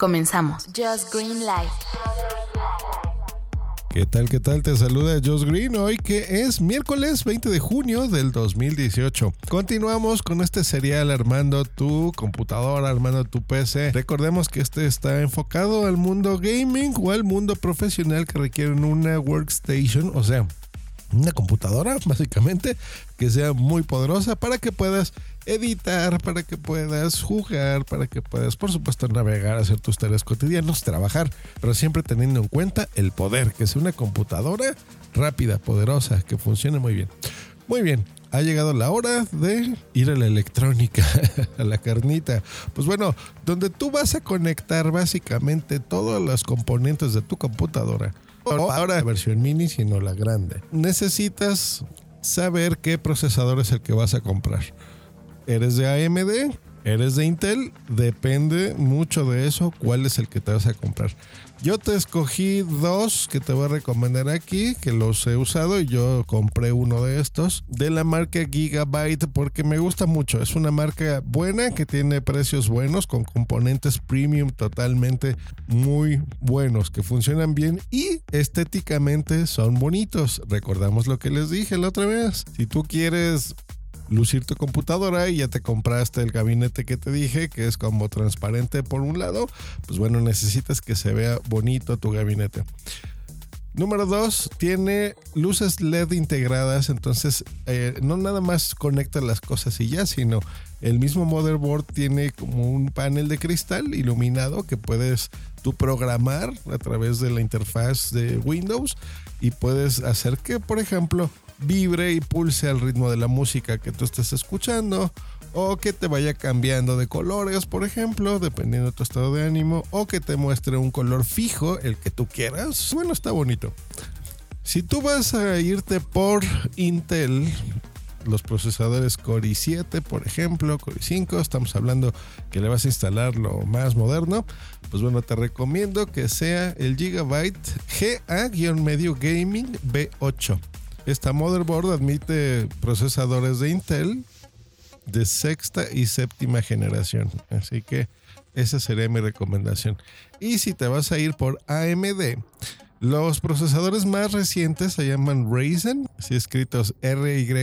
Comenzamos. Just Green Light. ¿Qué tal? ¿Qué tal? Te saluda Josh Green hoy que es miércoles 20 de junio del 2018. Continuamos con este serial armando tu computadora, armando tu PC. Recordemos que este está enfocado al mundo gaming o al mundo profesional que requieren una workstation, o sea, una computadora básicamente que sea muy poderosa para que puedas editar, para que puedas jugar, para que puedas por supuesto navegar, hacer tus tareas cotidianas, trabajar, pero siempre teniendo en cuenta el poder, que sea una computadora rápida, poderosa, que funcione muy bien. Muy bien, ha llegado la hora de ir a la electrónica, a la carnita. Pues bueno, donde tú vas a conectar básicamente todos los componentes de tu computadora ahora la versión mini, sino la grande. Necesitas saber qué procesador es el que vas a comprar. ¿Eres de AMD? ¿Eres de Intel? Depende mucho de eso cuál es el que te vas a comprar. Yo te escogí dos que te voy a recomendar aquí, que los he usado y yo compré uno de estos de la marca Gigabyte porque me gusta mucho. Es una marca buena que tiene precios buenos con componentes premium totalmente muy buenos que funcionan bien y estéticamente son bonitos. Recordamos lo que les dije la otra vez. Si tú quieres lucir tu computadora y ya te compraste el gabinete que te dije, que es como transparente por un lado, pues bueno, necesitas que se vea bonito tu gabinete. Número 2, tiene luces LED integradas, entonces eh, no nada más conecta las cosas y ya, sino el mismo motherboard tiene como un panel de cristal iluminado que puedes tú programar a través de la interfaz de Windows y puedes hacer que, por ejemplo, vibre y pulse al ritmo de la música que tú estés escuchando o que te vaya cambiando de colores, por ejemplo, dependiendo de tu estado de ánimo, o que te muestre un color fijo, el que tú quieras. Bueno, está bonito. Si tú vas a irte por Intel, los procesadores Core i7, por ejemplo, Core i5, estamos hablando que le vas a instalar lo más moderno, pues bueno, te recomiendo que sea el Gigabyte GA-Medio Gaming B8. Esta motherboard admite procesadores de Intel de sexta y séptima generación. Así que esa sería mi recomendación. Y si te vas a ir por AMD, los procesadores más recientes se llaman Ryzen, así escritos R-Y-Z-E-N.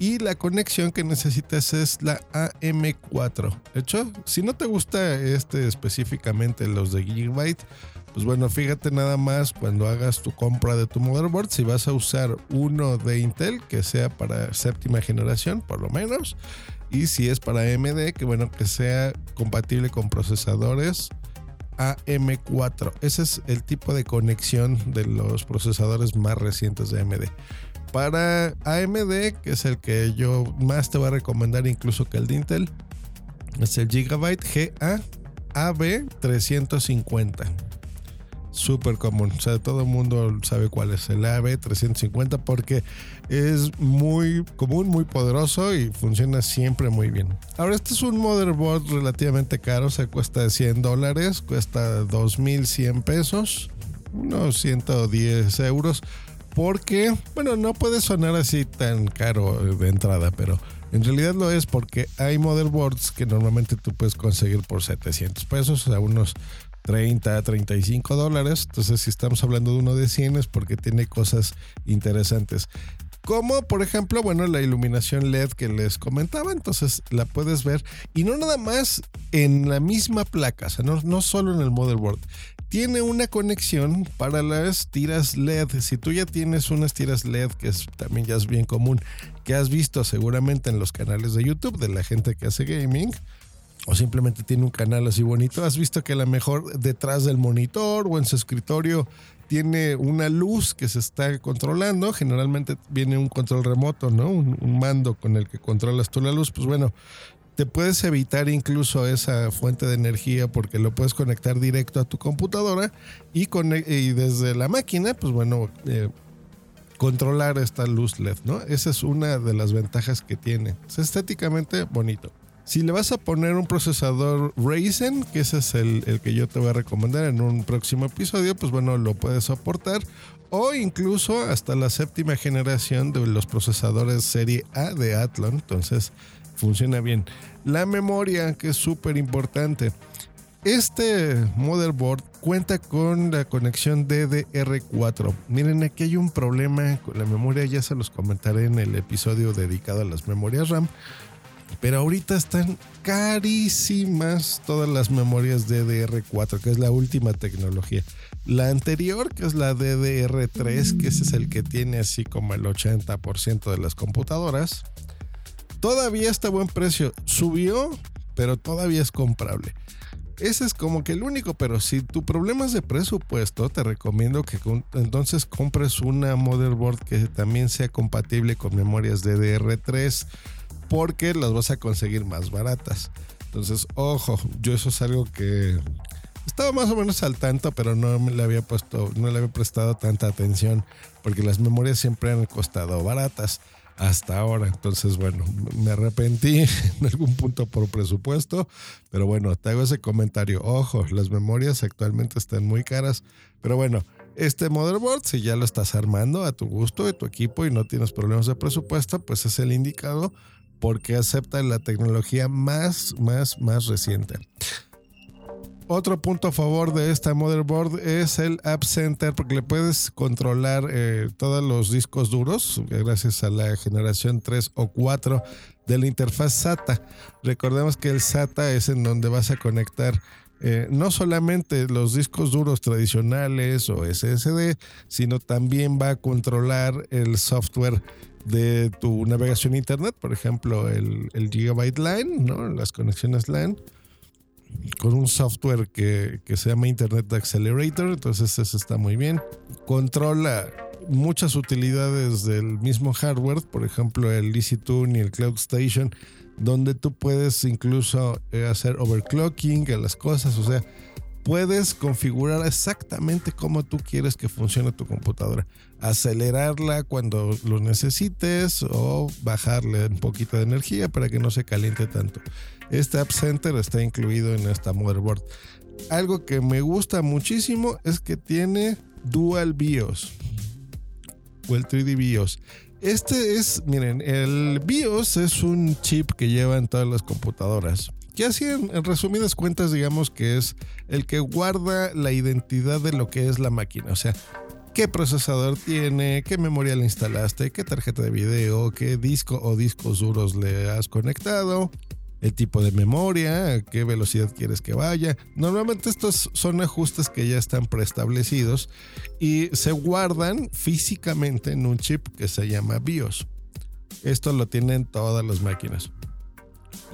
Y la conexión que necesitas es la AM4. De hecho, si no te gusta este específicamente los de Gigabyte, pues bueno, fíjate nada más cuando hagas tu compra de tu motherboard, si vas a usar uno de Intel, que sea para séptima generación, por lo menos. Y si es para AMD, que bueno, que sea compatible con procesadores AM4. Ese es el tipo de conexión de los procesadores más recientes de AMD. Para AMD, que es el que yo más te voy a recomendar incluso que el de Intel, es el Gigabyte GA AB350 súper común. O sea, todo el mundo sabe cuál es el AB350 porque es muy común, muy poderoso y funciona siempre muy bien. Ahora, este es un motherboard relativamente caro, o sea, cuesta 100 dólares, cuesta 2100 pesos, unos 110 euros. Porque, bueno, no puede sonar así tan caro de entrada, pero en realidad lo es porque hay motherboards que normalmente tú puedes conseguir por 700 pesos, o sea, unos 30, 35 dólares. Entonces, si estamos hablando de uno de 100 es porque tiene cosas interesantes. Como por ejemplo, bueno, la iluminación LED que les comentaba, entonces la puedes ver y no nada más en la misma placa, o sea, no, no solo en el motherboard. Tiene una conexión para las tiras LED. Si tú ya tienes unas tiras LED, que es, también ya es bien común, que has visto seguramente en los canales de YouTube de la gente que hace gaming, o simplemente tiene un canal así bonito, has visto que a lo mejor detrás del monitor o en su escritorio tiene una luz que se está controlando. Generalmente viene un control remoto, ¿no? Un, mando con el que controlas tú la luz. Pues bueno, te puedes evitar incluso esa fuente de energía porque lo puedes conectar directo a tu computadora y, desde la máquina, pues bueno, eh, controlar esta luz LED, ¿no? Esa es una de las ventajas que tiene. Es estéticamente bonito. Si le vas a poner un procesador Ryzen, que ese es el, el, que yo te voy a recomendar en un próximo episodio, pues bueno, lo puedes soportar. O incluso hasta la séptima generación de los procesadores serie A de Athlon. Entonces funciona bien. La memoria, que es súper importante. Este motherboard cuenta con la conexión DDR4. Miren, aquí hay un problema con la memoria, ya se los comentaré en el episodio dedicado a las memorias RAM. Pero ahorita están carísimas todas las memorias DDR4, que es la última tecnología. La anterior, que es la DDR3, que ese es el que tiene así como el 80% de las computadoras, todavía está a buen precio. Subió, pero todavía es comprable. Ese es como que el único, pero si tu problema es de presupuesto, te recomiendo que entonces compres una motherboard que también sea compatible con memorias DDR3 porque las vas a conseguir más baratas. Entonces, ojo, yo eso es algo que estaba más o menos al tanto, pero no me le había puesto, no le había prestado tanta atención porque las memorias siempre han costado baratas hasta ahora. Entonces, bueno, me arrepentí en algún punto por presupuesto, pero bueno, te hago ese comentario. Ojo, las memorias actualmente están muy caras, pero bueno. Este motherboard, si ya lo estás armando a tu gusto de tu equipo y no tienes problemas de presupuesto, pues es el indicado porque acepta la tecnología más, más, más reciente. Otro punto a favor de esta motherboard es el App Center porque le puedes controlar eh, todos los discos duros gracias a la generación 3 o 4 de la interfaz SATA. Recordemos que el SATA es en donde vas a conectar eh, no solamente los discos duros tradicionales o SSD, sino también va a controlar el software de tu navegación internet, por ejemplo, el, el Gigabyte LAN, ¿no? las conexiones LAN con un software que, se llama Internet Accelerator, entonces eso está muy bien. Controla muchas utilidades del mismo hardware, por ejemplo el EasyTune y el Cloud Station, donde tú puedes incluso eh, hacer overclocking a las cosas, o sea, puedes configurar exactamente cómo tú quieres que funcione tu computadora. Acelerarla cuando lo necesites o bajarle un poquito de energía para que no se caliente tanto. Este App Center está incluido en esta motherboard. Algo que me gusta muchísimo es que tiene Dual BIOS o el 3D BIOS. Este es, miren, el BIOS es un chip que llevan todas las computadoras. Que así en, resumidas cuentas digamos que es el que guarda la identidad de lo que es la máquina. O sea, qué procesador tiene, qué memoria le instalaste, qué tarjeta de video, qué disco o discos duros le has conectado, el tipo de memoria, qué velocidad quieres que vaya. Normalmente estos son ajustes que ya están preestablecidos y se guardan físicamente en un chip que se llama BIOS. Esto lo tienen todas las máquinas.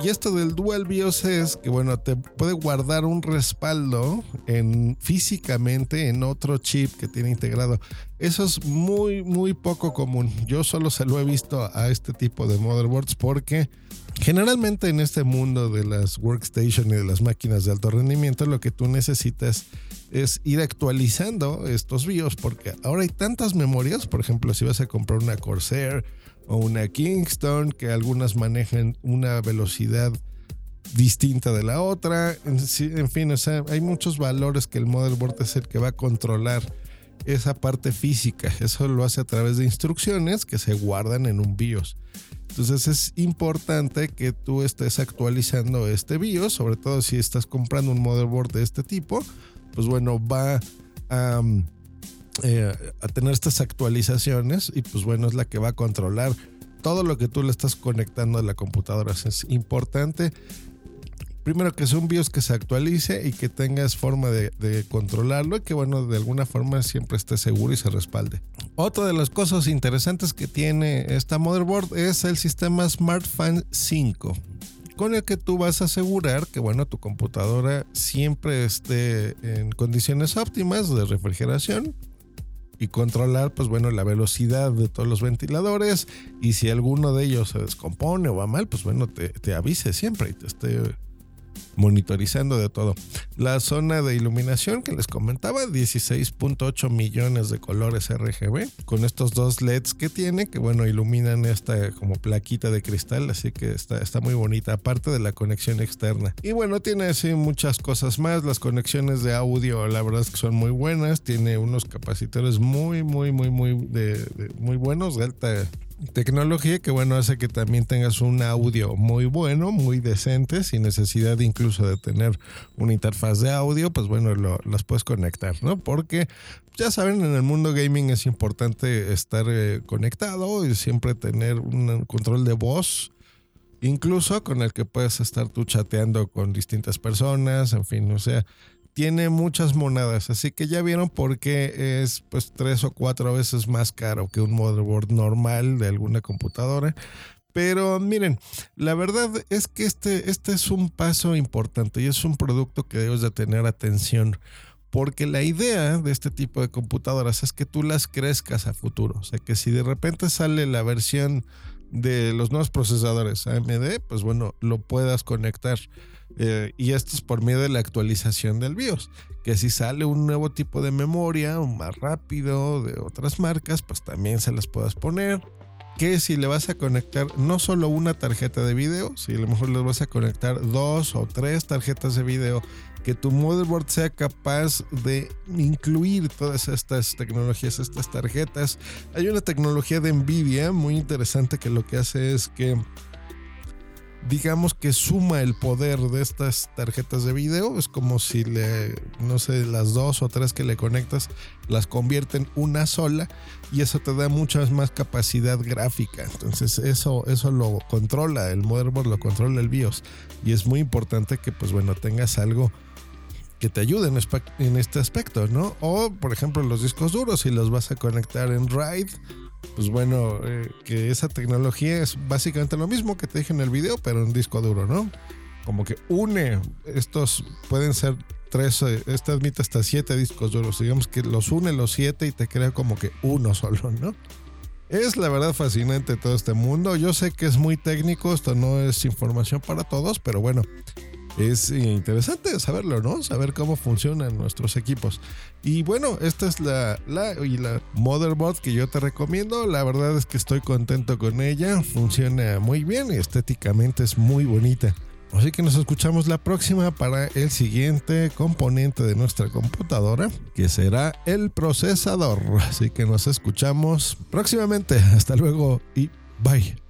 Y esto del Dual BIOS es que, bueno, te puede guardar un respaldo en, físicamente en otro chip que tiene integrado. Eso es muy, muy poco común. Yo solo se lo he visto a este tipo de motherboards porque generalmente en este mundo de las workstation y de las máquinas de alto rendimiento, lo que tú necesitas es ir actualizando estos BIOS porque ahora hay tantas memorias. Por ejemplo, si vas a comprar una Corsair o una Kingston, que algunas manejan una velocidad distinta de la otra. En, fin, o sea, hay muchos valores que el motherboard es el que va a controlar esa parte física. Eso lo hace a través de instrucciones que se guardan en un BIOS. Entonces es importante que tú estés actualizando este BIOS, sobre todo si estás comprando un motherboard de este tipo, pues bueno, va a... Eh, a tener estas actualizaciones y pues bueno, es la que va a controlar todo lo que tú le estás conectando a la computadora. Es importante, primero que sea un BIOS que se actualice y que tengas forma de, controlarlo y que bueno, de alguna forma siempre esté seguro y se respalde. Otra de las cosas interesantes que tiene esta motherboard es el sistema SmartFan 5 con el que tú vas a asegurar que bueno tu computadora siempre esté en condiciones óptimas de refrigeración y controlar, pues bueno, la velocidad de todos los ventiladores y si alguno de ellos se descompone o va mal, pues bueno, te, te avise siempre y te esté monitorizando de todo. La zona de iluminación que les comentaba, 16.8 millones de colores RGB, con estos dos LEDs que tiene, que bueno, iluminan esta como plaquita de cristal, así que está, está muy bonita, aparte de la conexión externa. Y bueno, tiene así muchas cosas más, las conexiones de audio, la verdad que son muy buenas, tiene unos capacitores muy, muy, muy, muy, muy buenos, de alta Tecnología que bueno hace que también tengas un audio muy bueno, muy decente, sin necesidad incluso de tener una interfaz de audio, pues bueno, lo, las puedes conectar, ¿no? Porque ya saben, en el mundo gaming es importante estar eh, conectado y siempre tener un control de voz, incluso con el que puedes estar tú chateando con distintas personas, en fin, o sea, tiene muchas monedas, así que ya vieron por qué es pues tres o cuatro veces más caro que un motherboard normal de alguna computadora. Pero miren, la verdad es que este, este es un paso importante y es un producto que debes de tener atención. Porque la idea de este tipo de computadoras es que tú las crezcas a futuro. O sea, que si de repente sale la versión de los nuevos procesadores AMD, pues bueno, lo puedas conectar. Eh, y esto es por medio de la actualización del BIOS. Que si sale un nuevo tipo de memoria, un más rápido de otras marcas, pues también se las puedas poner. Que si le vas a conectar no solo una tarjeta de video, si a lo mejor le vas a conectar dos o tres tarjetas de video, que tu motherboard sea capaz de incluir todas estas tecnologías, estas tarjetas. Hay una tecnología de Nvidia muy interesante que lo que hace es que digamos que suma el poder de estas tarjetas de video. Es como si le, no sé, las dos o tres que le conectas las convierte en una sola y eso te da mucha más capacidad gráfica. Entonces eso, eso lo controla, el motherboard lo controla el BIOS y es muy importante que pues bueno tengas algo que te ayude en, este aspecto, ¿no? O por ejemplo los discos duros si los vas a conectar en RAID pues bueno, eh, que esa tecnología es básicamente lo mismo que te dije en el video, pero en disco duro, ¿no? Como que une estos, pueden ser tres, eh, este admite hasta siete discos duros, digamos que los une los siete y te crea como que uno solo, ¿no? Es la verdad fascinante todo este mundo. Yo sé que es muy técnico, esto no es información para todos, pero bueno, es interesante saberlo, ¿no? Saber cómo funcionan nuestros equipos. Y bueno, esta es la, la motherboard que yo te recomiendo. La verdad es que estoy contento con ella. Funciona muy bien y estéticamente es muy bonita. Así que nos escuchamos la próxima para el siguiente componente de nuestra computadora, que será el procesador. Así que nos escuchamos próximamente. Hasta luego y bye.